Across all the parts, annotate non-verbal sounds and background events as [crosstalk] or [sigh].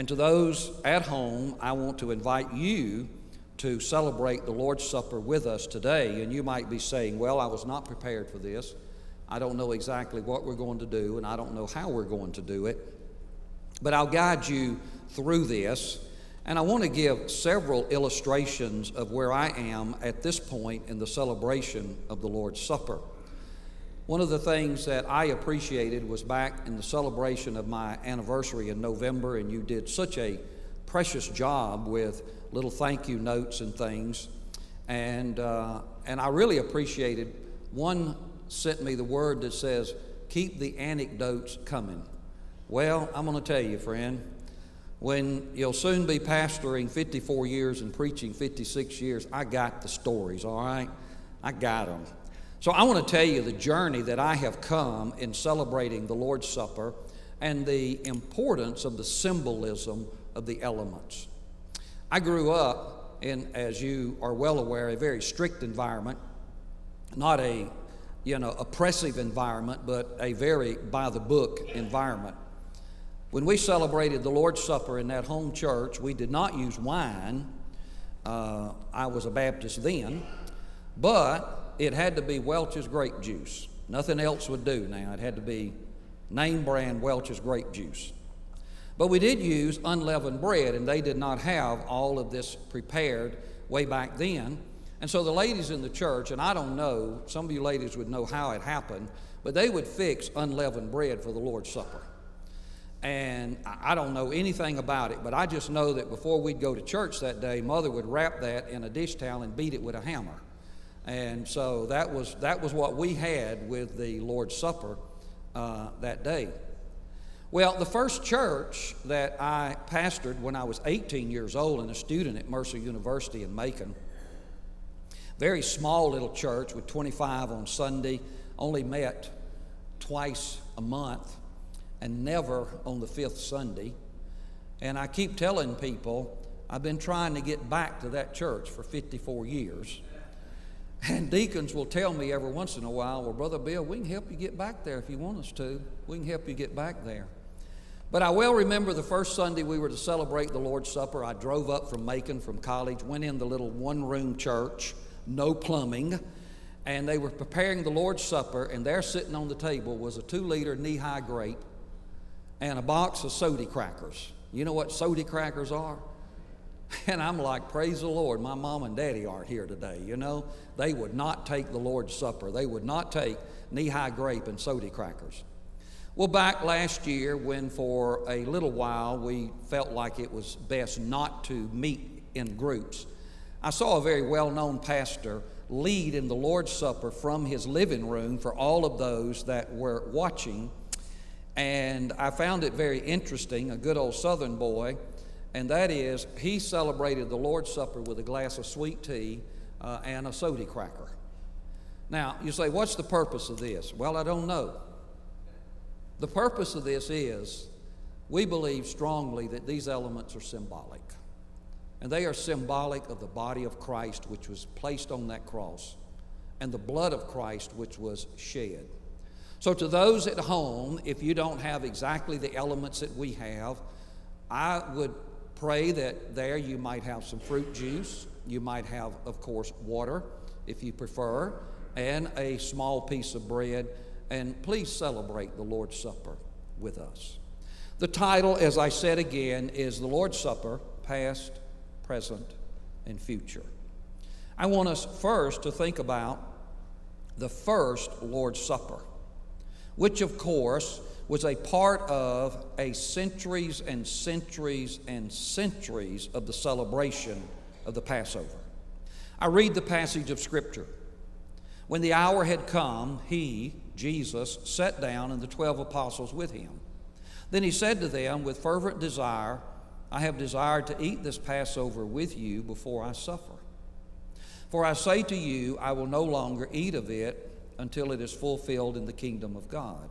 And to those at home, I want to invite you to celebrate the Lord's Supper with us today. And you might be saying, Well, I was not prepared for this. I don't know exactly what we're going to do, and I don't know how we're going to do it. But I'll guide you through this. And I want to give several illustrations of where I am at this point in the celebration of the Lord's Supper. One of the things that I appreciated was back in the celebration of my anniversary in November, and you did such a precious job with little thank you notes and things. And, uh, and I really appreciated one sent me the word that says, keep the anecdotes coming. Well, I'm going to tell you, friend, when you'll soon be pastoring 54 years and preaching 56 years, I got the stories, all right? I got them. So I want to tell you the journey that I have come in celebrating the Lord's Supper and the importance of the symbolism of the elements. I grew up in, as you are well aware, a very strict environment, not a you know oppressive environment, but a very by the book environment. When we celebrated the Lord's Supper in that home church, we did not use wine. Uh, I was a Baptist then, but it had to be Welch's grape juice. Nothing else would do now. It had to be name brand Welch's grape juice. But we did use unleavened bread, and they did not have all of this prepared way back then. And so the ladies in the church, and I don't know, some of you ladies would know how it happened, but they would fix unleavened bread for the Lord's Supper. And I don't know anything about it, but I just know that before we'd go to church that day, Mother would wrap that in a dish towel and beat it with a hammer. And so that was, that was what we had with the Lord's Supper uh, that day. Well, the first church that I pastored when I was 18 years old and a student at Mercer University in Macon, very small little church with 25 on Sunday, only met twice a month and never on the fifth Sunday. And I keep telling people I've been trying to get back to that church for 54 years. And deacons will tell me every once in a while, Well, Brother Bill, we can help you get back there if you want us to. We can help you get back there. But I well remember the first Sunday we were to celebrate the Lord's Supper. I drove up from Macon from college, went in the little one room church, no plumbing, and they were preparing the Lord's Supper, and there sitting on the table was a two liter Nehi grape and a box of sody crackers. You know what sody crackers are? [laughs] And I'm like, praise the Lord, my mom and daddy aren't here today. You know, they would not take the Lord's Supper, they would not take Nehi grape and sody crackers. Well, back last year, when for a little while we felt like it was best not to meet in groups, I saw a very well known pastor lead in the Lord's Supper from his living room for all of those that were watching. And I found it very interesting, a good old Southern boy, and that is he celebrated the Lord's Supper with a glass of sweet tea uh, and a soda cracker. Now, you say, what's the purpose of this? Well, I don't know. The purpose of this is we believe strongly that these elements are symbolic. And they are symbolic of the body of Christ, which was placed on that cross, and the blood of Christ, which was shed. So, to those at home, if you don't have exactly the elements that we have, I would pray that there you might have some fruit juice. You might have, of course, water if you prefer, and a small piece of bread and please celebrate the Lord's Supper with us. The title, as I said again, is The Lord's Supper Past, Present, and Future. I want us first to think about the first Lord's Supper, which, of course, was a part of a centuries and centuries and centuries of the celebration of the Passover. I read the passage of Scripture. When the hour had come, he, Jesus sat down and the twelve apostles with him. Then he said to them, With fervent desire, I have desired to eat this Passover with you before I suffer. For I say to you, I will no longer eat of it until it is fulfilled in the kingdom of God.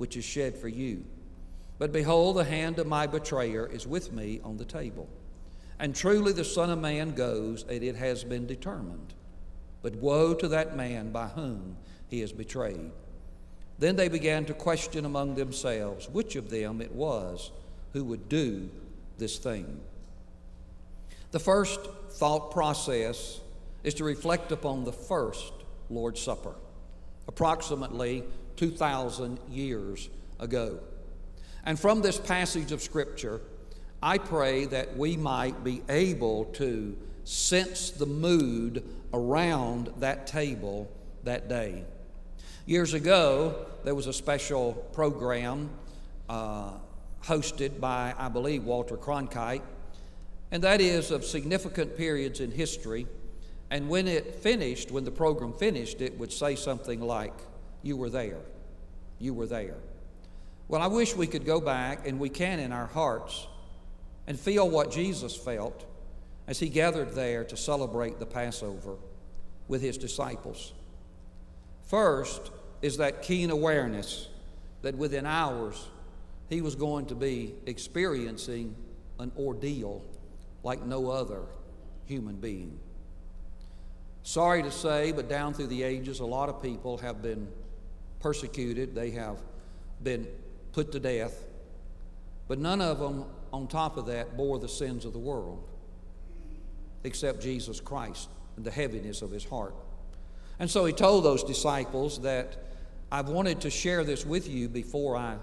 which is shed for you. But behold, the hand of my betrayer is with me on the table. And truly the Son of Man goes, and it has been determined. But woe to that man by whom he is betrayed. Then they began to question among themselves which of them it was who would do this thing. The first thought process is to reflect upon the first Lord's Supper, approximately 2,000 years ago. And from this passage of Scripture, I pray that we might be able to sense the mood around that table that day. Years ago, there was a special program uh, hosted by, I believe, Walter Cronkite, and that is of significant periods in history. And when it finished, when the program finished, it would say something like, You were there. You were there. Well, I wish we could go back, and we can in our hearts, and feel what Jesus felt as he gathered there to celebrate the Passover with his disciples. First is that keen awareness that within hours he was going to be experiencing an ordeal like no other human being. Sorry to say, but down through the ages, a lot of people have been persecuted, they have been put to death, but none of them, on top of that, bore the sins of the world except Jesus Christ and the heaviness of his heart. And so he told those disciples that I've wanted to share this with you before I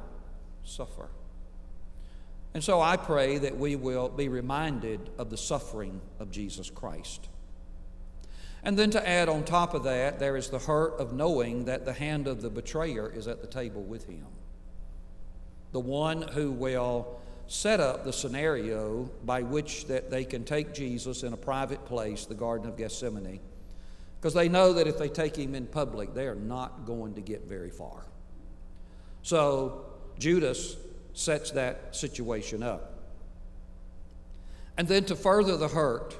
suffer. And so I pray that we will be reminded of the suffering of Jesus Christ. And then to add on top of that, there is the hurt of knowing that the hand of the betrayer is at the table with him. The one who will set up the scenario by which that they can take Jesus in a private place, the Garden of Gethsemane, because they know that if they take him in public, they are not going to get very far. So Judas sets that situation up. And then to further the hurt,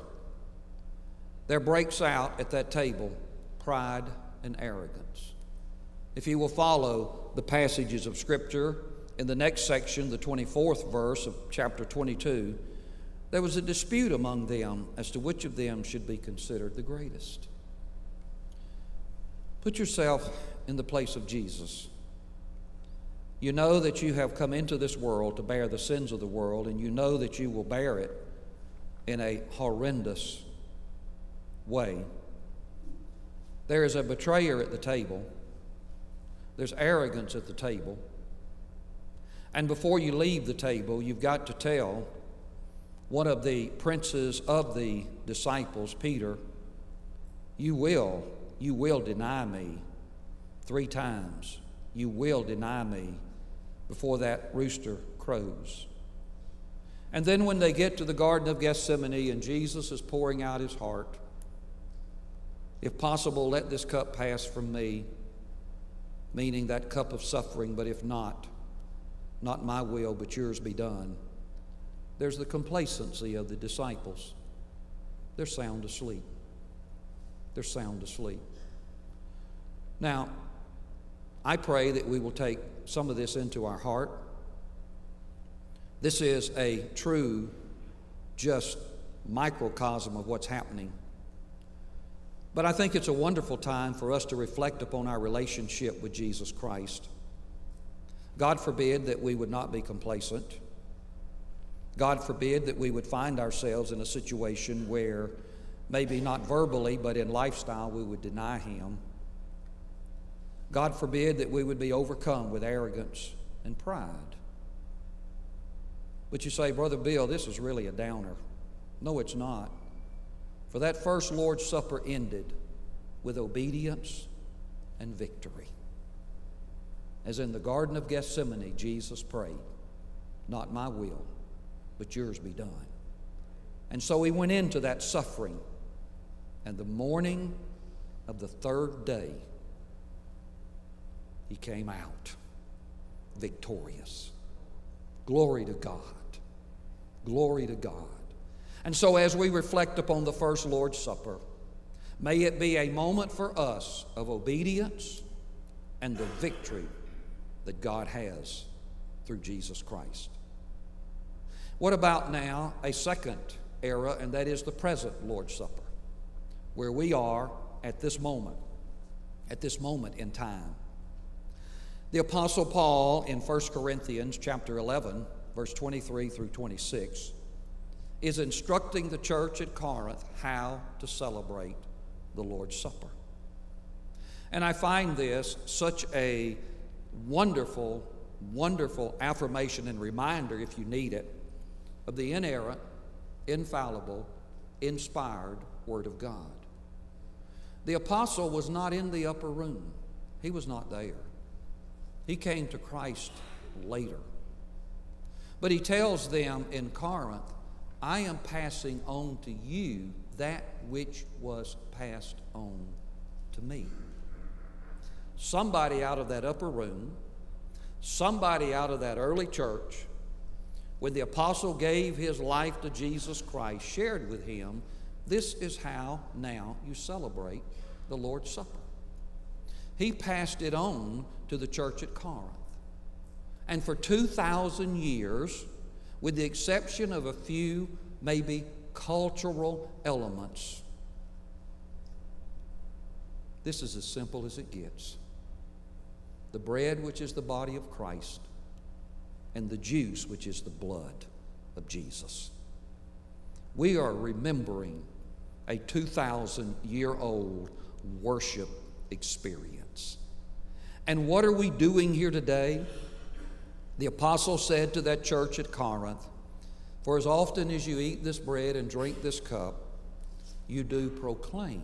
there breaks out at that table pride and arrogance. If you will follow the passages of Scripture, in the next section, the 24th verse of chapter 22, there was a dispute among them as to which of them should be considered the greatest. Put yourself in the place of Jesus. You know that you have come into this world to bear the sins of the world, and you know that you will bear it in a horrendous way. There is a betrayer at the table, there's arrogance at the table. And before you leave the table, you've got to tell one of the princes of the disciples, Peter, you will, you will deny me three times. You will deny me before that rooster crows. And then when they get to the Garden of Gethsemane and Jesus is pouring out his heart, if possible, let this cup pass from me, meaning that cup of suffering, but if not, not my will, but yours be done. There's the complacency of the disciples. They're sound asleep. They're sound asleep. Now, I pray that we will take some of this into our heart. This is a true, just microcosm of what's happening. But I think it's a wonderful time for us to reflect upon our relationship with Jesus Christ. God forbid that we would not be complacent. God forbid that we would find ourselves in a situation where maybe not verbally, but in lifestyle, we would deny Him. God forbid that we would be overcome with arrogance and pride. But you say, Brother Bill, this is really a downer. No, it's not. For that first Lord's Supper ended with obedience and victory. As in the Garden of Gethsemane, Jesus prayed, Not my will, but yours be done. And so he went into that suffering. And the morning of the third day, he came out. victorious. Glory to God. Glory to God. And so, as we reflect upon the first Lord's Supper, may it be a moment for us of obedience and the victory that God has through Jesus Christ. What about now a second era, and that is the present Lord's Supper, where we are at this moment, at this moment in time. The Apostle Paul in 1 Corinthians chapter 11, verse 23 through 26, is instructing the church at Corinth how to celebrate the Lord's Supper. And I find this such a wonderful, wonderful affirmation and reminder, if you need it, of the inerrant, infallible, inspired Word of God. The apostle was not in the upper room, he was not there. He came to Christ later. But he tells them in Corinth, I am passing on to you that which was passed on to me. Somebody out of that upper room, somebody out of that early church, when the apostle gave his life to Jesus Christ, shared with him, this is how now you celebrate the Lord's Supper. He passed it on to the church at Corinth. And for 2,000 years, with the exception of a few maybe cultural elements, this is as simple as it gets. The bread, which is the body of Christ, and the juice, which is the blood of Jesus. We are remembering a 2,000 year old worship experience. And what are we doing here today? The apostle said to that church at Corinth, For as often as you eat this bread and drink this cup, you do proclaim.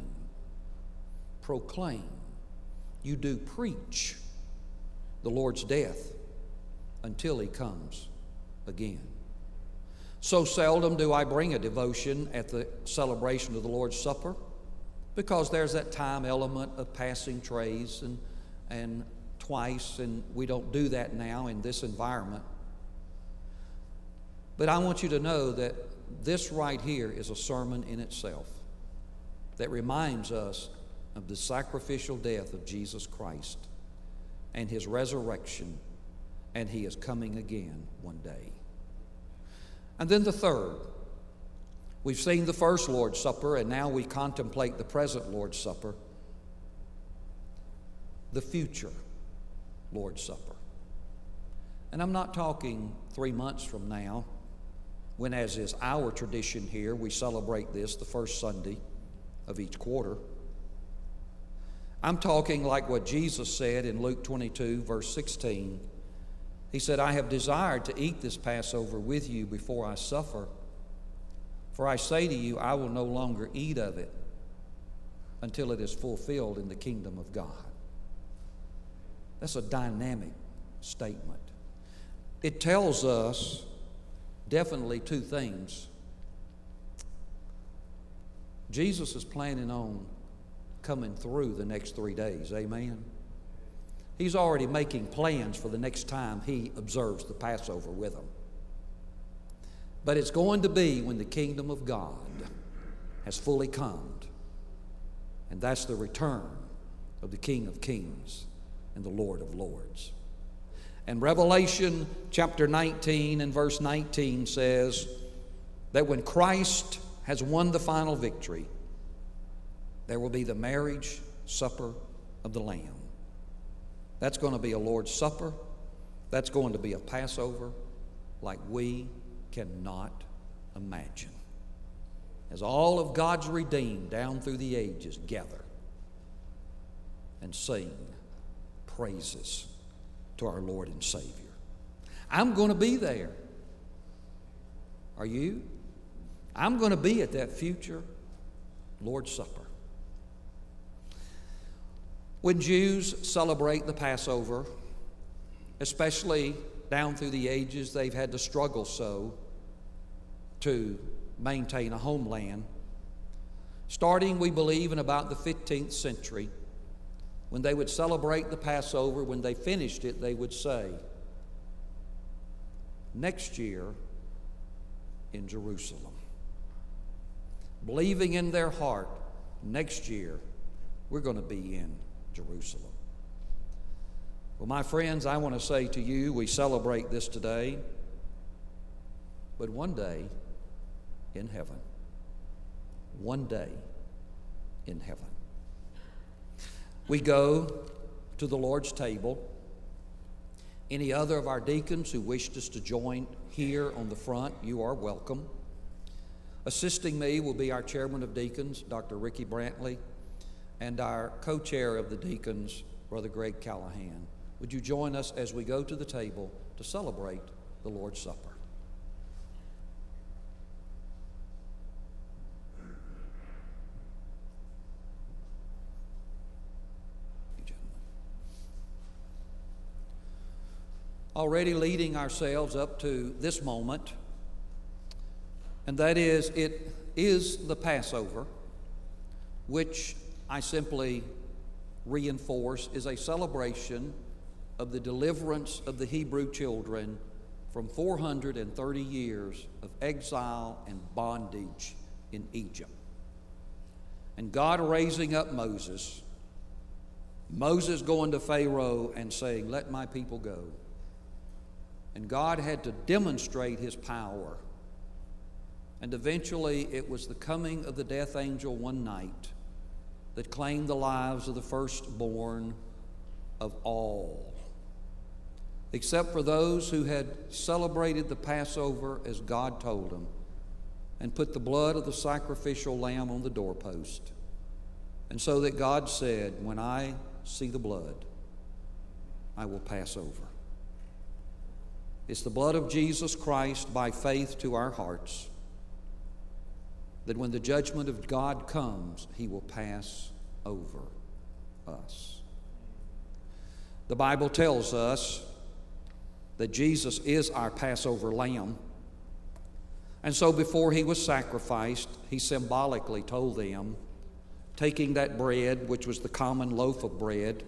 Proclaim. You do preach the Lord's death until he comes again. So seldom do I bring a devotion at the celebration of the Lord's Supper because there's that time element of passing trays and, and twice, and we don't do that now in this environment. But I want you to know that this right here is a sermon in itself that reminds us of the sacrificial death of Jesus Christ and his resurrection, and he is coming again one day. And then the third, We've seen the first Lord's Supper, and now we contemplate the present Lord's Supper, the future Lord's Supper. And I'm not talking three months from now, when, as is our tradition here, we celebrate this the first Sunday of each quarter. I'm talking like what Jesus said in Luke 22, verse 16. He said, I have desired to eat this Passover with you before I suffer. For I say to you, I will no longer eat of it until it is fulfilled in the kingdom of God. That's a dynamic statement. It tells us definitely two things. Jesus is planning on coming through the next three days. Amen. He's already making plans for the next time he observes the Passover with them. But it's going to be when the kingdom of God has fully come. And that's the return of the King of Kings and the Lord of Lords. And Revelation chapter 19 and verse 19 says that when Christ has won the final victory, there will be the marriage supper of the Lamb. That's going to be a Lord's Supper. That's going to be a Passover like we cannot imagine. As all of God's redeemed down through the ages gather and sing praises to our Lord and Savior. I'm going to be there. Are you? I'm going to be at that future Lord's Supper. When Jews celebrate the Passover, especially down through the ages, they've had to struggle so to maintain a homeland. Starting, we believe, in about the 15th century, when they would celebrate the Passover, when they finished it, they would say, next year in Jerusalem. Believing in their heart, next year we're going to be in Jerusalem. Well, my friends, I want to say to you, we celebrate this today, but one day in heaven, one day in heaven, we go to the Lord's table. Any other of our deacons who wished us to join here on the front, you are welcome. Assisting me will be our chairman of deacons, Dr. Ricky Brantley, and our co chair of the deacons, Brother Greg Callahan. Would you join us as we go to the table to celebrate the Lord's Supper? Already leading ourselves up to this moment, and that is it is the Passover, which I simply reinforce is a celebration of the deliverance of the Hebrew children from 430 years of exile and bondage in Egypt. And God raising up Moses, Moses going to Pharaoh and saying, Let my people go. And God had to demonstrate his power. And eventually, it was the coming of the death angel one night that claimed the lives of the firstborn of all, except for those who had celebrated the Passover as God told them and put the blood of the sacrificial lamb on the doorpost. And so that God said, When I see the blood, I will pass over. It's the blood of Jesus Christ by faith to our hearts that when the judgment of God comes, he will pass over us. The Bible tells us that Jesus is our Passover lamb. And so before he was sacrificed, he symbolically told them, taking that bread, which was the common loaf of bread,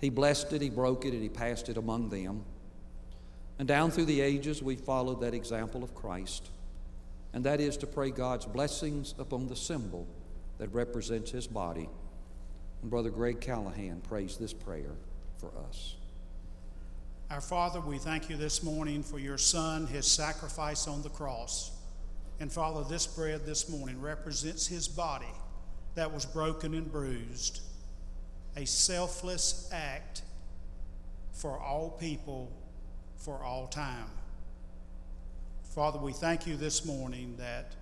he blessed it, he broke it, and he passed it among them. And down through the ages, we followed that example of Christ, and that is to pray God's blessings upon the symbol that represents his body. And Brother Greg Callahan prays this prayer for us. Our Father, we thank you this morning for your Son, his sacrifice on the cross. And Father, this bread this morning represents his body that was broken and bruised, a selfless act for all people for all time. Father, we thank you this morning that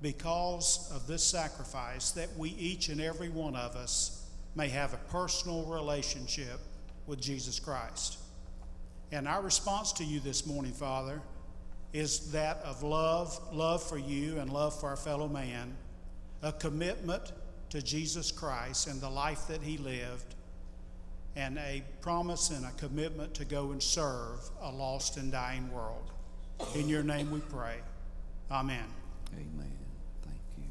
because of this sacrifice that we each and every one of us may have a personal relationship with Jesus Christ. And our response to you this morning, Father, is that of love, love for you and love for our fellow man, a commitment to Jesus Christ and the life that he lived, and a promise and a commitment to go and serve a lost and dying world. In your name we pray. Amen. Amen. Thank you.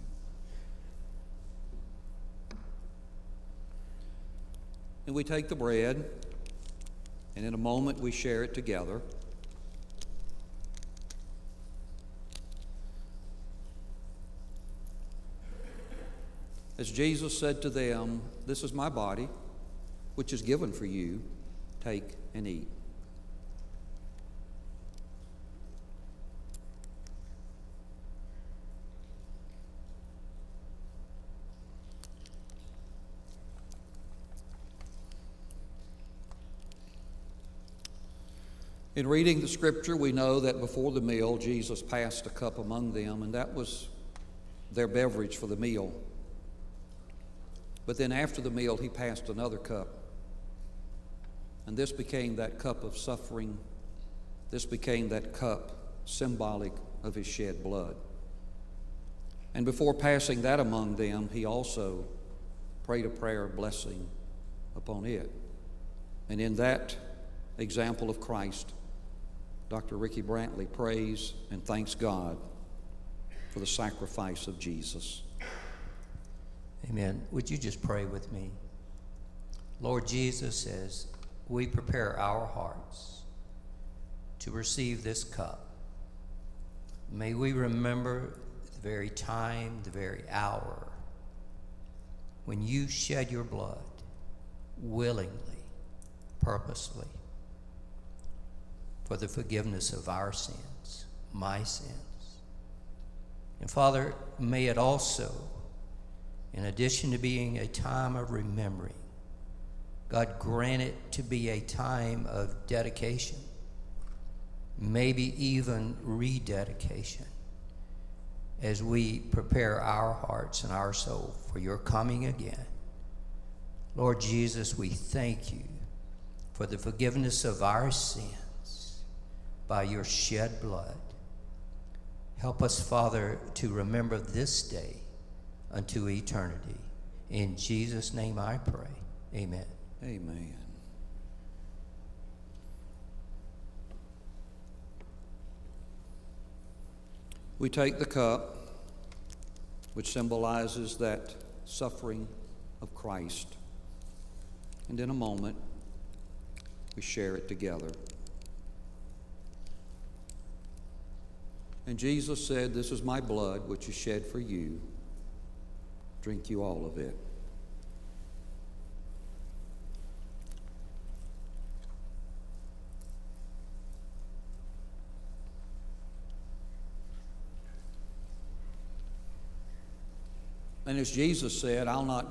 And we take the bread, and in a moment we share it together. As Jesus said to them, This is my body which is given for you, take and eat. In reading the scripture, we know that before the meal, Jesus passed a cup among them, and that was their beverage for the meal. But then after the meal, he passed another cup. And this became that cup of suffering. This became that cup symbolic of his shed blood. And before passing that among them, he also prayed a prayer of blessing upon it. And in that example of Christ, Dr. Ricky Brantley prays and thanks God for the sacrifice of Jesus. Amen. Would you just pray with me? Lord Jesus, as we prepare our hearts to receive this cup, may we remember the very time, the very hour when you shed your blood willingly, purposely, for the forgiveness of our sins, my sins. And Father, may it also, in addition to being a time of remembering, God grant it to be a time of dedication, maybe even rededication, as we prepare our hearts and our soul for your coming again. Lord Jesus, we thank you for the forgiveness of our sins by your shed blood. Help us, Father, to remember this day unto eternity. In Jesus' name I pray. Amen. Amen. We take the cup, which symbolizes that suffering of Christ, and in a moment, we share it together. And Jesus said, This is my blood, which is shed for you. Drink you all of it. And as Jesus said, I'll not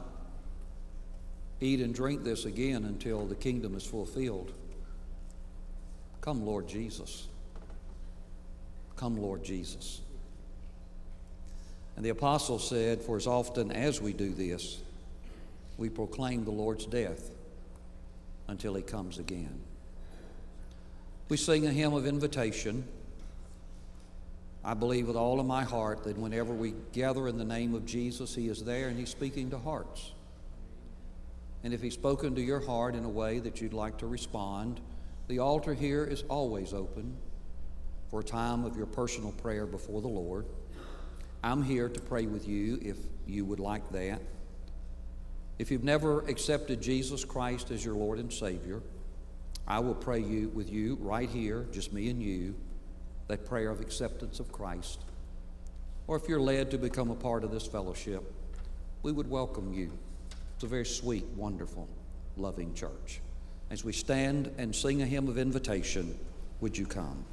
eat and drink this again until the kingdom is fulfilled. Come, Lord Jesus. Come, Lord Jesus. And the apostle said, For as often as we do this, we proclaim the Lord's death until he comes again. We sing a hymn of invitation. I believe with all of my heart that whenever we gather in the name of Jesus, He is there and He's speaking to hearts. And if He's spoken to your heart in a way that you'd like to respond, the altar here is always open for a time of your personal prayer before the Lord. I'm here to pray with you if you would like that. If you've never accepted Jesus Christ as your Lord and Savior, I will pray you with you right here, just me and you that prayer of acceptance of Christ. Or if you're led to become a part of this fellowship, we would welcome you. It's a very sweet, wonderful, loving church. As we stand and sing a hymn of invitation, would you come?